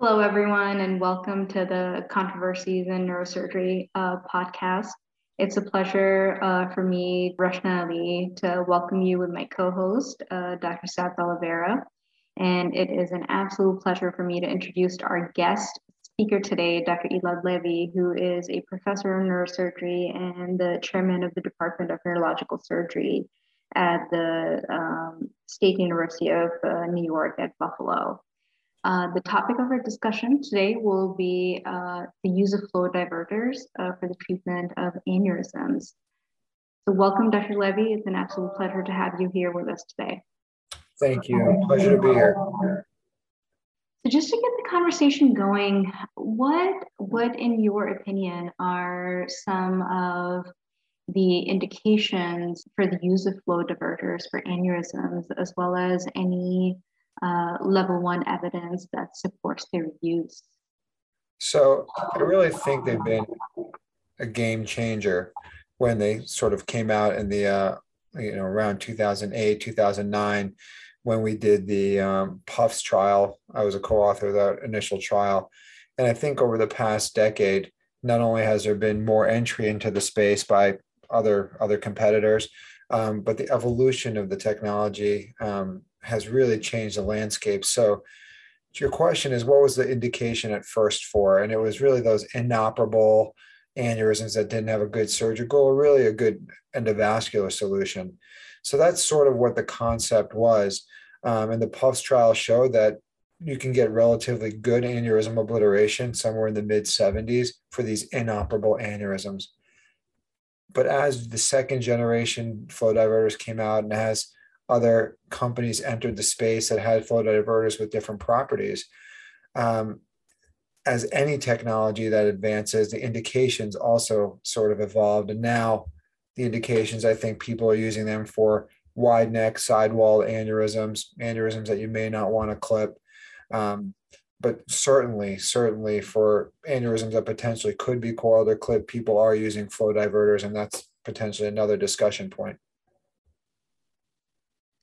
Hello, everyone, and welcome to the Controversies in Neurosurgery uh, podcast. It's a pleasure uh, for me, Rushna Ali, to welcome you with my co host, uh, Dr. Seth Oliveria. And it is an absolute pleasure for me to introduce our guest speaker today, Dr. Elad Levy, who is a professor of neurosurgery and the chairman of the Department of Neurological Surgery at the um, State University of uh, New York at Buffalo. Uh, the topic of our discussion today will be uh, the use of flow diverters uh, for the treatment of aneurysms. So welcome, Dr. Levy. It's an absolute pleasure to have you here with us today. Thank you. Pleasure to be here. So just to get the conversation going, what, what in your opinion are some of the indications for the use of flow diverters for aneurysms, as well as any uh, level one evidence that supports their use? So I really think they've been a game changer when they sort of came out in the uh, you know around 2008 2009 when we did the um, PUFS trial. I was a co-author of that initial trial, and I think over the past decade, not only has there been more entry into the space by other other competitors, um, but the evolution of the technology um, has really changed the landscape. So your question is what was the indication at first for? And it was really those inoperable aneurysms that didn't have a good surgical or really a good endovascular solution. So that's sort of what the concept was. Um, and the PUFS trial showed that you can get relatively good aneurysm obliteration somewhere in the mid 70s for these inoperable aneurysms. But as the second generation flow diverters came out and as other companies entered the space that had flow diverters with different properties. Um, as any technology that advances, the indications also sort of evolved. And now the indications, I think people are using them for wide neck, sidewall aneurysms, aneurysms that you may not want to clip. Um, but certainly, certainly for aneurysms that potentially could be coiled or clipped, people are using flow diverters, and that's potentially another discussion point.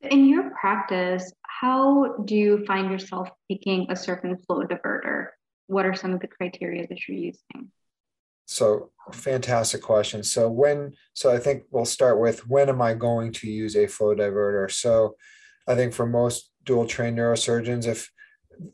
In your practice, how do you find yourself picking a certain flow diverter? What are some of the criteria that you're using? So, fantastic question. So, when, so I think we'll start with when am I going to use a flow diverter? So, I think for most dual trained neurosurgeons, if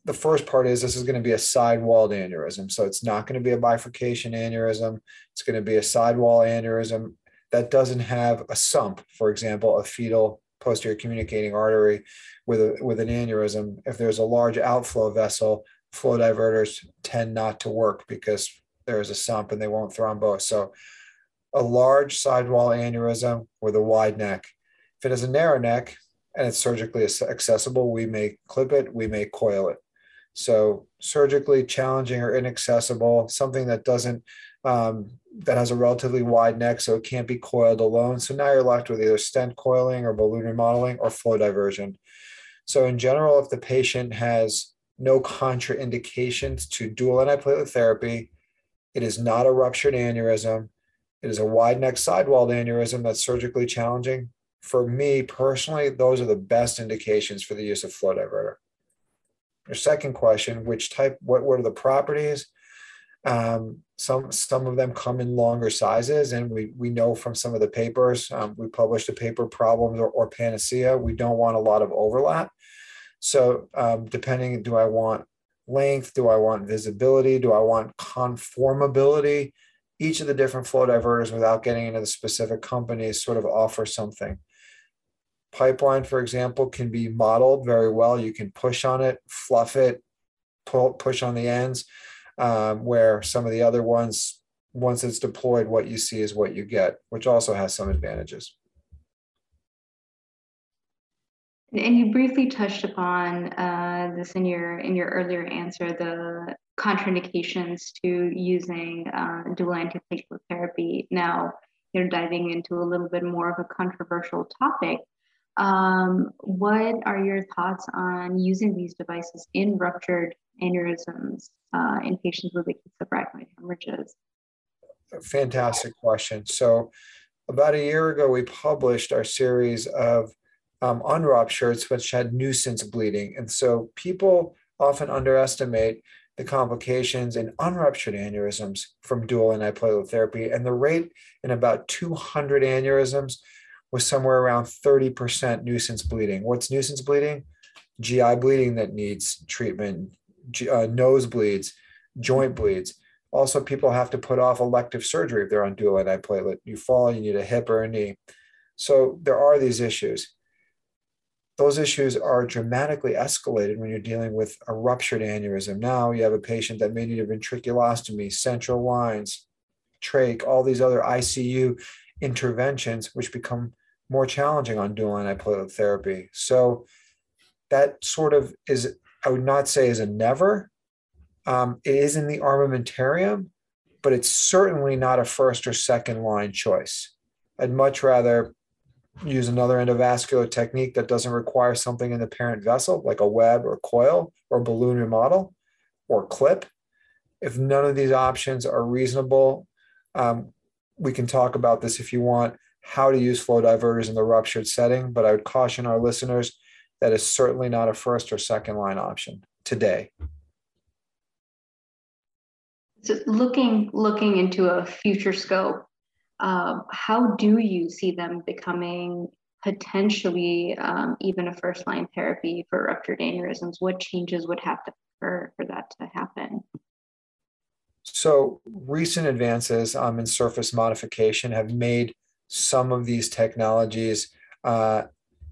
the first part is this is going to be a sidewalled aneurysm. So, it's not going to be a bifurcation aneurysm, it's going to be a sidewall aneurysm that doesn't have a sump, for example, a fetal posterior communicating artery with a, with an aneurysm, if there's a large outflow vessel, flow diverters tend not to work because there's a sump and they won't thrombose. So a large sidewall aneurysm with a wide neck. If it has a narrow neck and it's surgically accessible, we may clip it, we may coil it. So surgically challenging or inaccessible, something that doesn't um, that has a relatively wide neck, so it can't be coiled alone. So now you're left with either stent coiling or balloon remodeling or flow diversion. So in general, if the patient has no contraindications to dual antiplatelet therapy, it is not a ruptured aneurysm. It is a wide neck sidewalled aneurysm that's surgically challenging. For me personally, those are the best indications for the use of flow diverter. Your second question, which type, what, what are the properties? Um, some some of them come in longer sizes, and we we know from some of the papers um, we published a paper problems or, or, panacea. We don't want a lot of overlap. So um, depending, do I want length? Do I want visibility? Do I want conformability? Each of the different flow diverters, without getting into the specific companies, sort of offer something. Pipeline, for example, can be modeled very well. You can push on it, fluff it, pull, push on the ends um, where some of the other ones, once it's deployed, what you see is what you get, which also has some advantages. And you briefly touched upon uh, this in your in your earlier answer, the contraindications to using uh, dual antiplatelet therapy. Now you're diving into a little bit more of a controversial topic. Um, what are your thoughts on using these devices in ruptured aneurysms uh, in patients with acute subarachnoid hemorrhages? Fantastic question. So, about a year ago, we published our series of um, unruptureds, which had nuisance bleeding. And so, people often underestimate the complications in unruptured aneurysms from dual antiplatelet therapy. And the rate in about 200 aneurysms was somewhere around 30% nuisance bleeding. What's nuisance bleeding? GI bleeding that needs treatment, uh, nose bleeds, joint bleeds. Also, people have to put off elective surgery if they're on dual antiplatelet. You fall, you need a hip or a knee. So there are these issues. Those issues are dramatically escalated when you're dealing with a ruptured aneurysm. Now you have a patient that may need a ventriculostomy, central lines, trach, all these other ICU interventions, which become more challenging on dual antiplatelet therapy. So that sort of is, I would not say is a never. Um, it is in the armamentarium, but it's certainly not a first or second line choice. I'd much rather use another endovascular technique that doesn't require something in the parent vessel, like a web or coil or balloon remodel or clip. If none of these options are reasonable, um, we can talk about this if you want, how to use flow diverters in the ruptured setting. But I would caution our listeners that is certainly not a first or second line option today. So looking looking into a future scope, um, how do you see them becoming potentially um, even a first line therapy for ruptured aneurysms? What changes would have to occur for that to happen? So, recent advances um, in surface modification have made some of these technologies uh,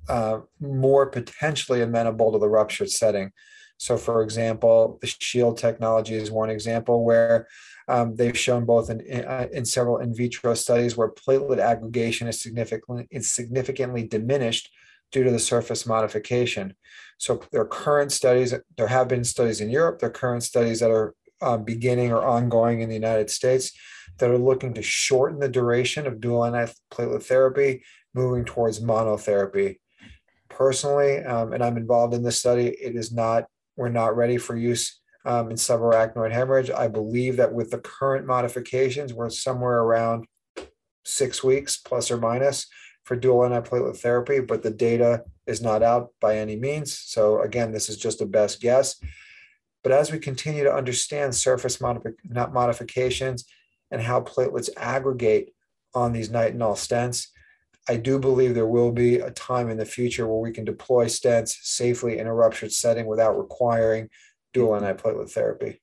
uh, more potentially amenable to the ruptured setting. So, for example, the Shield technology is one example where um, they've shown both in, in, uh, in, several in vitro studies where platelet aggregation is significantly, is significantly diminished due to the surface modification. So there are current studies, there have been studies in Europe, there are current studies that are um, beginning or ongoing in the United States that are looking to shorten the duration of dual antiplatelet therapy, moving towards monotherapy. Personally, um, and I'm involved in this study, it is not, we're not ready for use um, in subarachnoid hemorrhage. I believe that with the current modifications, we're somewhere around six weeks plus or minus for dual antiplatelet therapy, but the data is not out by any means. So again, this is just a best guess. But as we continue to understand surface modifi- modifications and how platelets aggregate on these nitinol stents, I do believe there will be a time in the future where we can deploy stents safely in a ruptured setting without requiring dual antiplatelet therapy.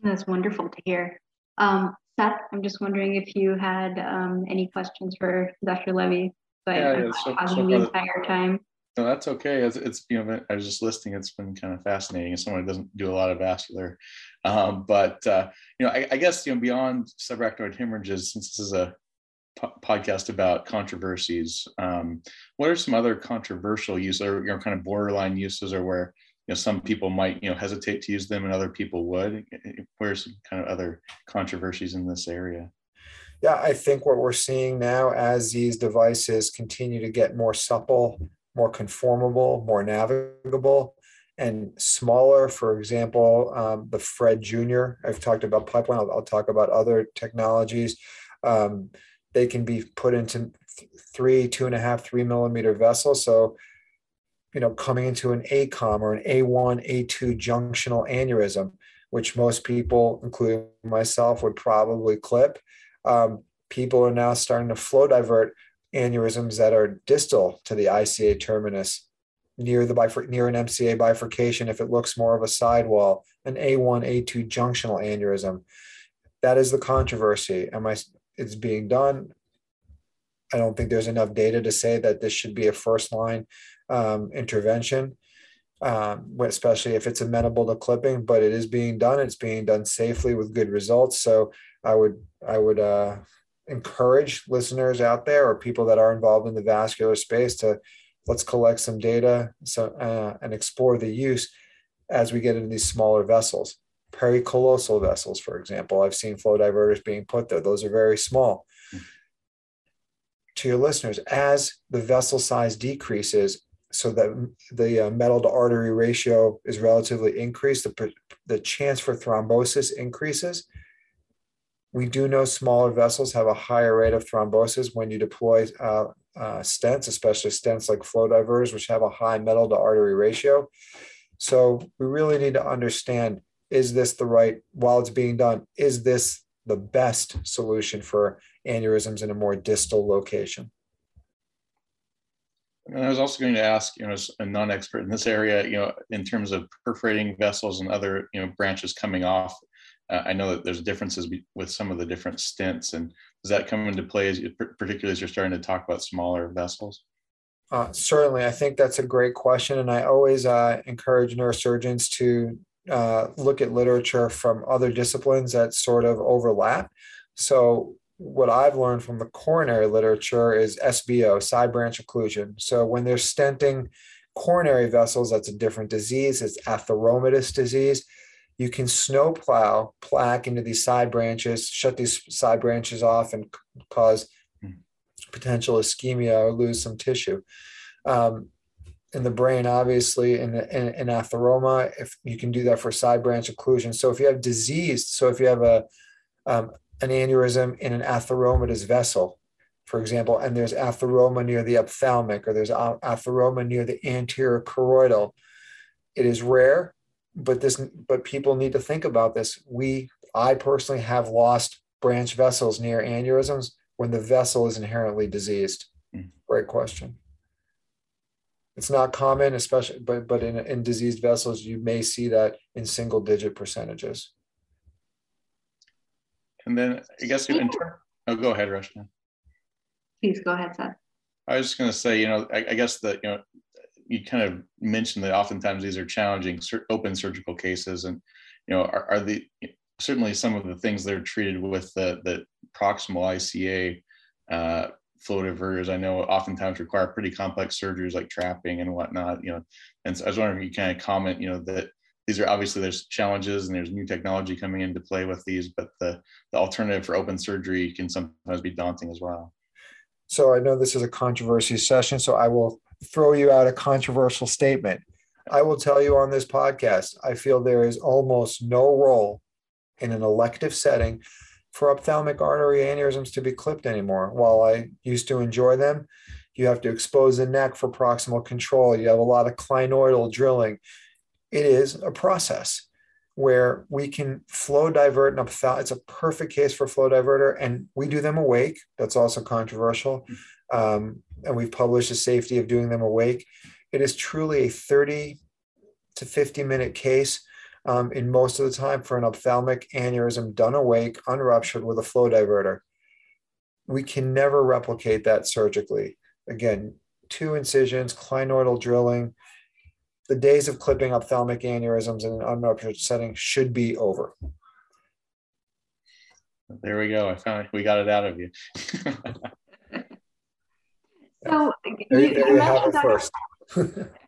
That's wonderful to hear. Um, Seth, I'm just wondering if you had um, any questions for Dr. Levy. But yeah, yeah, so, so the entire time. No, that's okay. It's, it's, you know I was just listening. It's been kind of fascinating as someone who doesn't do a lot of vascular, um, but uh, you know I, I, guess you know beyond subarachnoid hemorrhages, since this is a po- podcast about controversies, um, what are some other controversial uses or you know kind of borderline uses, or where you know some people might you know hesitate to use them and other people would? Where's kind of other controversies in this area? Yeah, I think what we're seeing now as these devices continue to get more supple more conformable, more navigable, and smaller. For example, um, the FRED Jr. I've talked about pipeline. I'll, I'll talk about other technologies. Um, they can be put into three, two and a half, three millimeter vessels. So, you know, coming into an ACOM or an A1, A2 junctional aneurysm, which most people, including myself, would probably clip. Um, people are now starting to flow divert aneurysms that are distal to the ICA terminus near the bifur- near an MCA bifurcation if it looks more of a sidewall, an A1, A2 junctional aneurysm. That is the controversy. Am I it's being done? I don't think there's enough data to say that this should be a first line um, intervention, um, especially if it's amenable to clipping. But it is being done. It's being done safely with good results. So I would I would uh, encourage listeners out there or people that are involved in the vascular space to let's collect some data so, uh, and explore the use as we get into these smaller vessels pericallosal vessels for example i've seen flow diverters being put there those are very small mm-hmm. to your listeners as the vessel size decreases so that the uh, metal to artery ratio is relatively increased the, the chance for thrombosis increases we do know smaller vessels have a higher rate of thrombosis when you deploy uh, uh, stents, especially stents like flow divers, which have a high metal to artery ratio. So we really need to understand is this the right, while it's being done, is this the best solution for aneurysms in a more distal location? And I was also going to ask, you know, as a non-expert in this area, you know, in terms of perforating vessels and other, you know, branches coming off, uh, I know that there's differences with some of the different stents, and does that come into play as you, particularly as you're starting to talk about smaller vessels? Uh, certainly, I think that's a great question, and I always uh, encourage neurosurgeons to uh, look at literature from other disciplines that sort of overlap. So, what I've learned from the coronary literature is SBO, side branch occlusion. So, when they're stenting coronary vessels, that's a different disease. It's atheromatous disease. You can snowplow plaque into these side branches, shut these side branches off, and cause potential ischemia or lose some tissue. Um, in the brain, obviously, in, in, in atheroma, if you can do that for side branch occlusion. So if you have disease, so if you have a um, an aneurysm in an atheromatous vessel, for example, and there's atheroma near the ophthalmic or there's atheroma near the anterior choroidal, it is rare, but this but people need to think about this. We, I personally have lost branch vessels near aneurysms when the vessel is inherently diseased? Mm. Great question. It's not common, especially, but but in, in diseased vessels, you may see that in single digit percentages. And then I guess you in turn, oh, go ahead, Rushna. Please go ahead, Seth. I was just going to say, you know, I, I, guess that, you know, you kind of mentioned that oftentimes these are challenging open surgical cases and, you know, are, are the, certainly some of the things that are treated with the, the proximal ICA uh, flow diverters, I know oftentimes require pretty complex surgeries like trapping and whatnot, you know, and so I was wondering if you kind of comment, you know, that these are obviously there's challenges and there's new technology coming into play with these, but the, the alternative for open surgery can sometimes be daunting as well. So I know this is a controversy session, so I will throw you out a controversial statement. I will tell you on this podcast, I feel there is almost no role in an elective setting for ophthalmic artery aneurysms to be clipped anymore. While I used to enjoy them, you have to expose the neck for proximal control. You have a lot of clinoidal drilling. It is a process where we can flow divert an ophthalmic. It's a perfect case for flow diverter, and we do them awake. That's also controversial. Um, and we've published the safety of doing them awake. It is truly a 30 to 50 minute case um, in most of the time for an ophthalmic aneurysm done awake, unruptured with a flow diverter. We can never replicate that surgically. Again, two incisions, clinoidal drilling. The days of clipping ophthalmic aneurysms in an unruptured setting should be over. There we go. I found. We got it out of you. so there, you, there you have it first.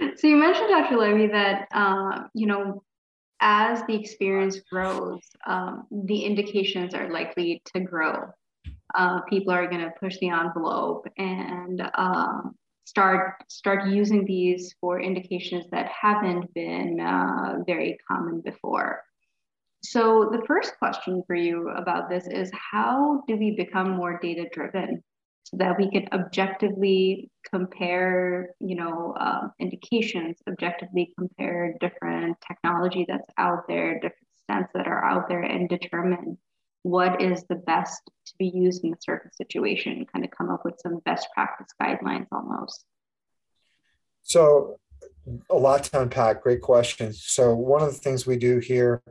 So you mentioned, Dr. Levy, that uh, you know, as the experience grows, um, the indications are likely to grow. Uh, people are going to push the envelope and um, start start using these for indications that haven't been uh, very common before. So the first question for you about this is how do we become more data driven? So that we can objectively compare, you know, uh, indications, objectively compare different technology that's out there, different stents that are out there, and determine what is the best to be used in a certain situation, kind of come up with some best practice guidelines almost. So, a lot to unpack. Great question. So, one of the things we do here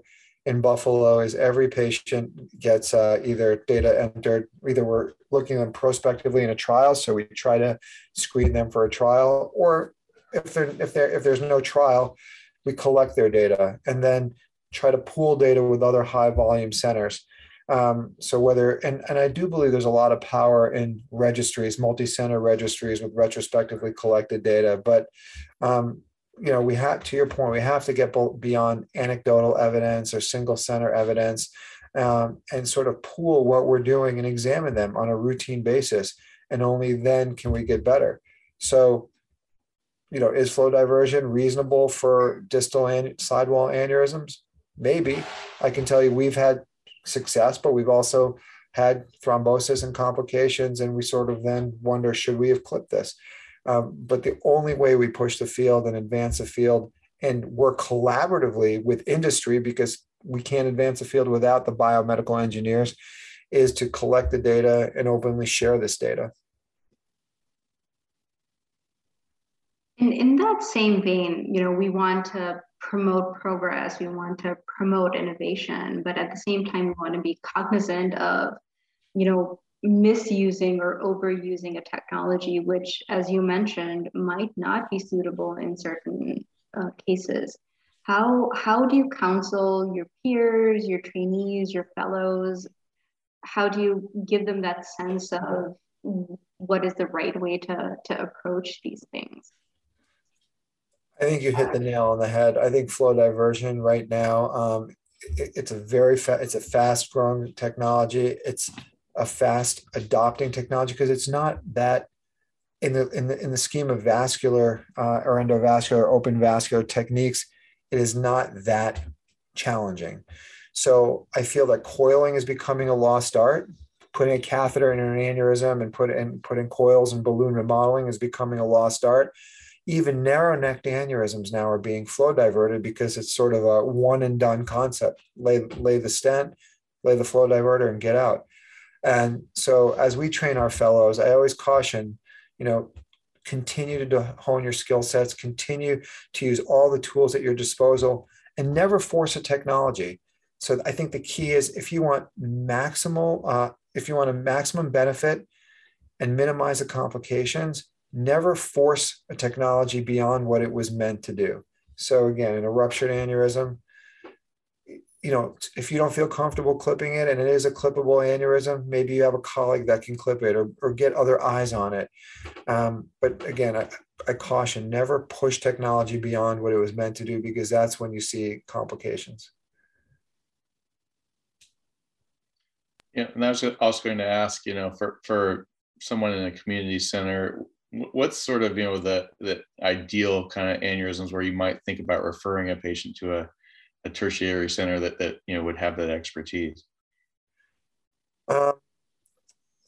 in Buffalo is every patient gets uh, either data entered, either we're looking them prospectively in a trial, so we try to screen them for a trial, or if if if there's no trial, we collect their data and then try to pool data with other high volume centers. Um, so whether and and I do believe there's a lot of power in registries, multi-center registries with retrospectively collected data, but um, you know we have to your point we have to get beyond anecdotal evidence or single center evidence um, and sort of pool what we're doing and examine them on a routine basis and only then can we get better. So you know is flow diversion reasonable for distal sidewall aneurysms? Maybe. I can tell you we've had success but we've also had thrombosis and complications and we sort of then wonder should we have clipped this Um, but the only way we push the field and advance the field and work collaboratively with industry, because we can't advance the field without the biomedical engineers, is to collect the data and openly share this data. In, in that same vein, you know, we want to promote progress, we want to promote innovation, but at the same time, we want to be cognizant of, you know, misusing or overusing a technology, which, as you mentioned, might not be suitable in certain uh, cases. How, how do you counsel your peers, your trainees, your fellows? How do you give them that sense of what is the right way to, to approach these things? I think you hit the nail on the head. I think flow diversion right now, um, it, it's a very fa- it's a fast growing technology. It's a fast adopting technology because it's not that in the in the in the scheme of vascular uh, or endovascular open vascular techniques, it is not that challenging. So I feel that coiling is becoming a lost art. Putting a catheter in an aneurysm and put in putting coils and balloon remodeling is becoming a lost art even narrow necked aneurysms now are being flow diverted because it's sort of a one and done concept. Lay, lay the stent, lay the flow diverter, and get out. And so as we train our fellows, I always caution, you know, continue to hone your skill sets, continue to use all the tools at your disposal, and never force a technology. So I think the key is if you want maximal, uh, if you want a maximum benefit and minimize the complications, never force a technology beyond what it was meant to do. So again, in a ruptured aneurysm, you know, if you don't feel comfortable clipping it and it is a clippable aneurysm, maybe you have a colleague that can clip it or, or get other eyes on it. Um, but again, I, I caution never push technology beyond what it was meant to do because that's when you see complications. Yeah, and I was also going to ask, you know, for for someone in a community center, what's sort of you know the the ideal kind of aneurysms where you might think about referring a patient to a, a tertiary center that that you know would have that expertise? Um,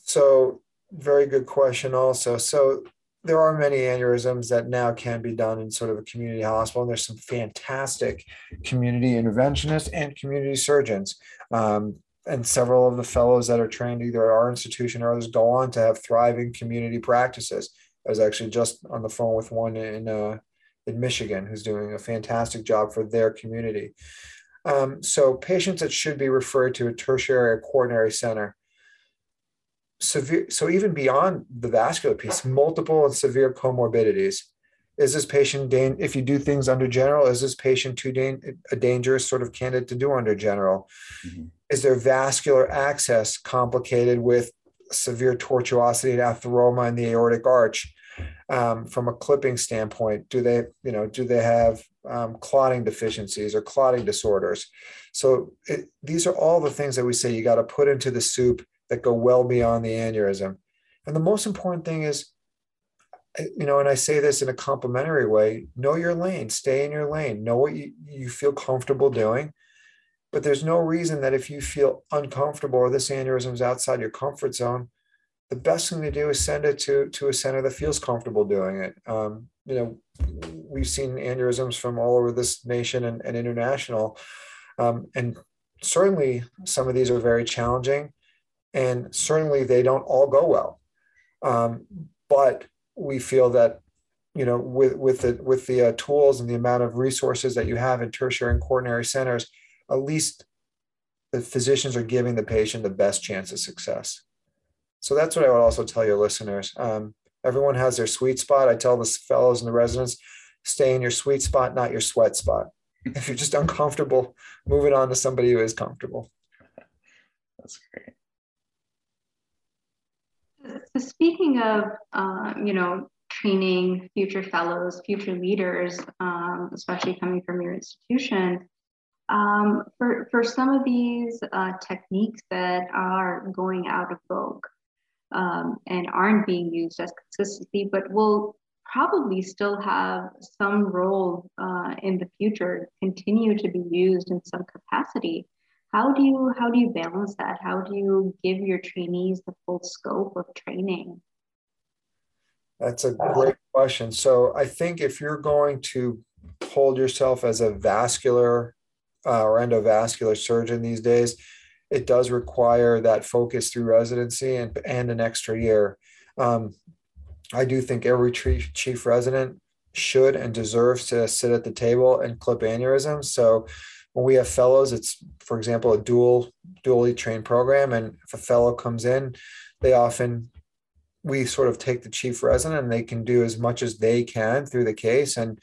so very good question also. So there are many aneurysms that now can be done in sort of a community hospital and there's some fantastic community interventionists and community surgeons. Um, and several of the fellows that are trained either at our institution or others go on to have thriving community practices. I was actually just on the phone with one in uh, in Michigan who's doing a fantastic job for their community. Um, so patients that should be referred to a tertiary or quaternary center. Severe, so even beyond the vascular piece, multiple and severe comorbidities. Is this patient, if you do things under general, is this patient too a dangerous sort of candidate to do under general? Mm-hmm. Is their vascular access complicated with severe tortuosity and atheroma in the aortic arch um, from a clipping standpoint do they you know do they have um, clotting deficiencies or clotting disorders? So it, these are all the things that we say you got to put into the soup that go well beyond the aneurysm. And the most important thing is you know and i say this in a complimentary way know your lane stay in your lane know what you, you feel comfortable doing. But there's no reason that if you feel uncomfortable or this aneurysm is outside your comfort zone, the best thing to do is send it to, to a center that feels comfortable doing it. Um, you know, we've seen aneurysms from all over this nation and, and international. Um, and certainly some of these are very challenging and certainly they don't all go well. Um, but we feel that you know with with the with the uh, tools and the amount of resources that you have in tertiary and quaternary centers at least the physicians are giving the patient the best chance of success. So that's what I would also tell your listeners. Um, everyone has their sweet spot. I tell the fellows and the residents, stay in your sweet spot, not your sweat spot. If you're just uncomfortable, move it on to somebody who is comfortable. That's great. So speaking of, uh, you know, training future fellows, future leaders, um, especially coming from your institution, um, for, for some of these uh, techniques that are going out of vogue um, and aren't being used as consistently, but will probably still have some role uh, in the future, continue to be used in some capacity. How do you how do you balance that? How do you give your trainees the full scope of training? That's a great question. So I think if you're going to hold yourself as a vascular uh, or endovascular surgeon these days, it does require that focus through residency and, and an extra year. Um, I do think every chief, resident should and deserves to sit at the table and clip aneurysms. So when we have fellows, it's for example a dual dually trained program, and if a fellow comes in, they often we sort of take the chief resident and they can do as much as they can through the case and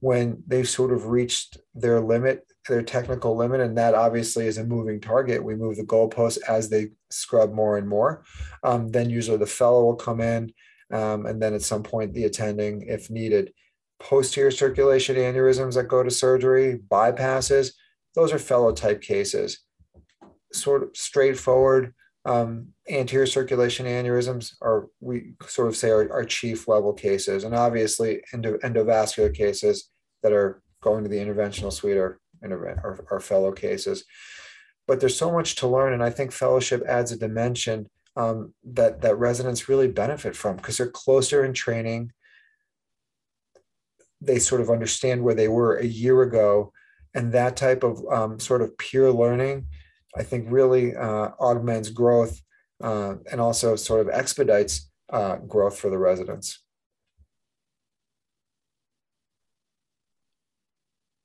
when they've sort of reached their limit their technical limit and that obviously is a moving target. We move the goalposts as they scrub more and more. Um, then usually the fellow will come in um, and then at some point the attending if needed. Posterior circulation aneurysms that go to surgery bypasses those are fellow type cases. Sort of straightforward um, anterior circulation aneurysms are we sort of say are, chief level cases and obviously endo, endovascular cases that are going to the interventional suite are, are, are fellow cases but there's so much to learn and i think fellowship adds a dimension um, that that residents really benefit from because they're closer in training they sort of understand where they were a year ago and that type of um, sort of peer learning I think really uh, augments growth uh, and also sort of expedites uh, growth for the residents.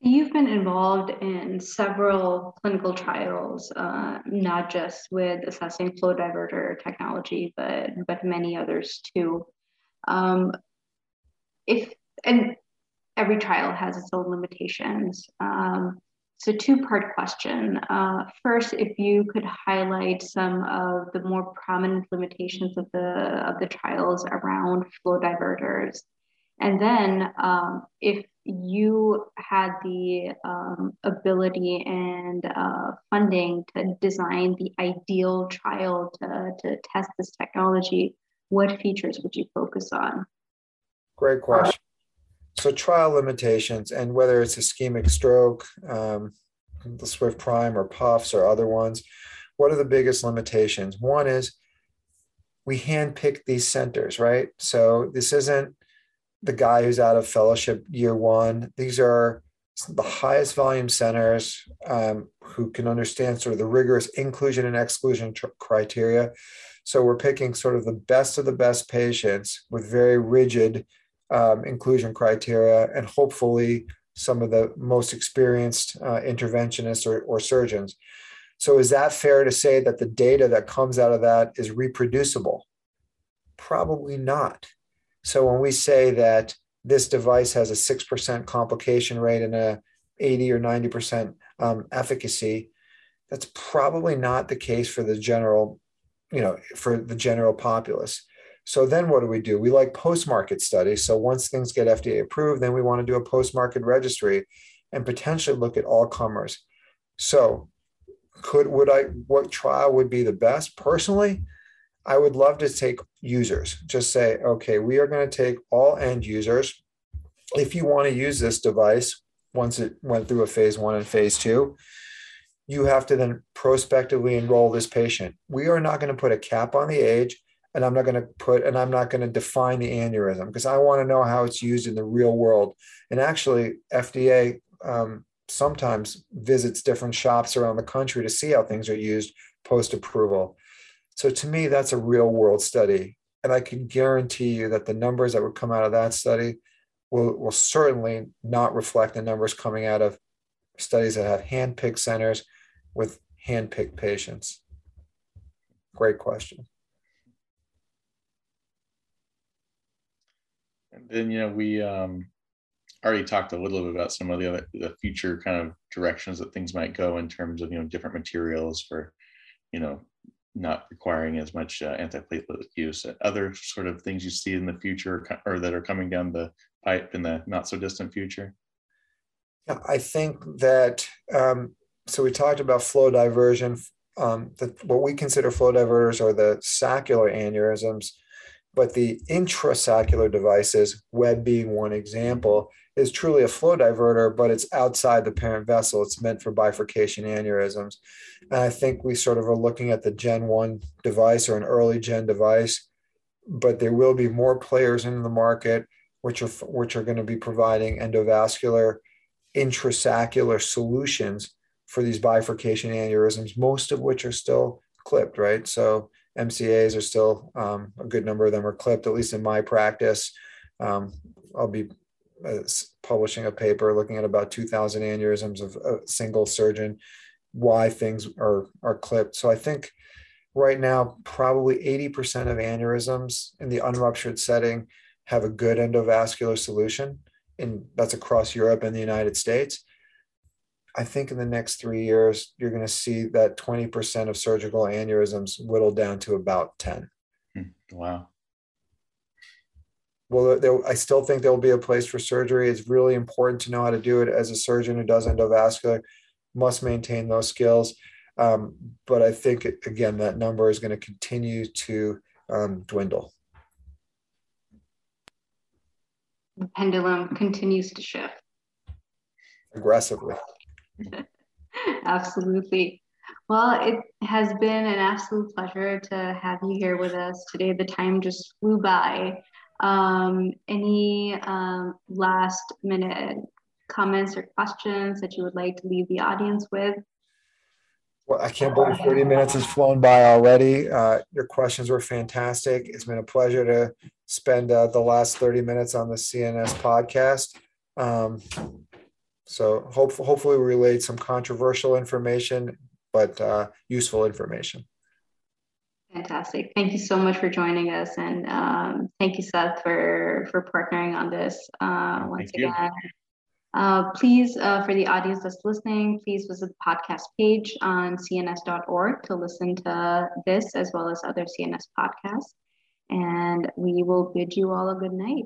You've been involved in several clinical trials, uh, not just with assessing flow diverter technology, but but many others too. Um, if and every trial has its own limitations. Um, so two-part question. Uh, first, if you could highlight some of the more prominent limitations of the of the trials around flow diverters, and then um, if you had the um, ability and uh, funding to design the ideal trial to, to test this technology, what features would you focus on? Great question. So trial limitations and whether it's ischemic stroke, um, the Swift Prime or PUFS or other ones, what are the biggest limitations? One is we handpick these centers, right? So this isn't the guy who's out of fellowship year one. These are the highest volume centers um, who can understand sort of the rigorous inclusion and exclusion tr- criteria. So we're picking sort of the best of the best patients with very rigid um, inclusion criteria and hopefully some of the most experienced uh, interventionists or, or surgeons. So, is that fair to say that the data that comes out of that is reproducible? Probably not. So, when we say that this device has a 6% complication rate and a 80 or 90% um, efficacy, that's probably not the case for the general, you know, for the general populace. So then what do we do? We like post-market studies. So once things get FDA approved, then we want to do a post-market registry and potentially look at all comers. So could would I what trial would be the best? Personally, I would love to take users. Just say, okay, we are going to take all end users. If you want to use this device, once it went through a phase one and phase two, you have to then prospectively enroll this patient. We are not going to put a cap on the age and I'm not going to put and I'm not going to define the aneurysm because I want to know how it's used in the real world. And actually, FDA um, sometimes visits different shops around the country to see how things are used post approval. So to me, that's a real world study, and I can guarantee you that the numbers that would come out of that study will will certainly not reflect the numbers coming out of studies that have hand-picked centers with hand-picked patients. Great question. And then, you know, we um, already talked a little bit about some of the other the future kind of directions that things might go in terms of you know different materials for, you know, not requiring as much uh, antiplatelet use. Other sort of things you see in the future or that are coming down the pipe in the not so distant future. Yeah, I think that um, so we talked about flow diversion. Um, the, what we consider flow diverters are the saccular aneurysms but the intrasaccular devices, web being one example, is truly a flow diverter, but it's outside the parent vessel. It's meant for bifurcation aneurysms. And I think we sort of are looking at the Gen 1 device or an early gen device but there will be more players in the market which are which are going to be providing endovascular intrasaccular solutions for these bifurcation aneurysms, most of which are still clipped, right? So MCAs are still um, a good number of them are clipped, at least in my practice. Um, I'll be publishing a paper looking at about 2,000 aneurysms of a single surgeon, why things are are clipped. So I think right now probably 80% of aneurysms in the unruptured setting have a good endovascular solution, and that's across Europe and the United States. I think in the next three years, you're going to see that 20% of surgical aneurysms whittled down to about 10. Hmm, wow. Well, there, I still think there will be a place for surgery. It's really important to know how to do it as a surgeon who does endovascular, must maintain those skills. Um, but I think, again, that number is going to continue to um, dwindle. The pendulum continues to shift aggressively. Absolutely. Well, it has been an absolute pleasure to have you here with us today. The time just flew by. Um, any um, last minute comments or questions that you would like to leave the audience with? Well, I can't believe 30 minutes has flown by already. Uh, your questions were fantastic. It's been a pleasure to spend uh, the last 30 minutes on the CNS podcast. Um, so hope, hopefully we relayed some controversial information, but uh, useful information. Fantastic. Thank you so much for joining us. And um, thank you, Seth, for, for partnering on this uh, once thank again. Uh, please, uh, for the audience that's listening, please visit the podcast page on cns.org to listen to this as well as other CNS podcasts. And we will bid you all a good night.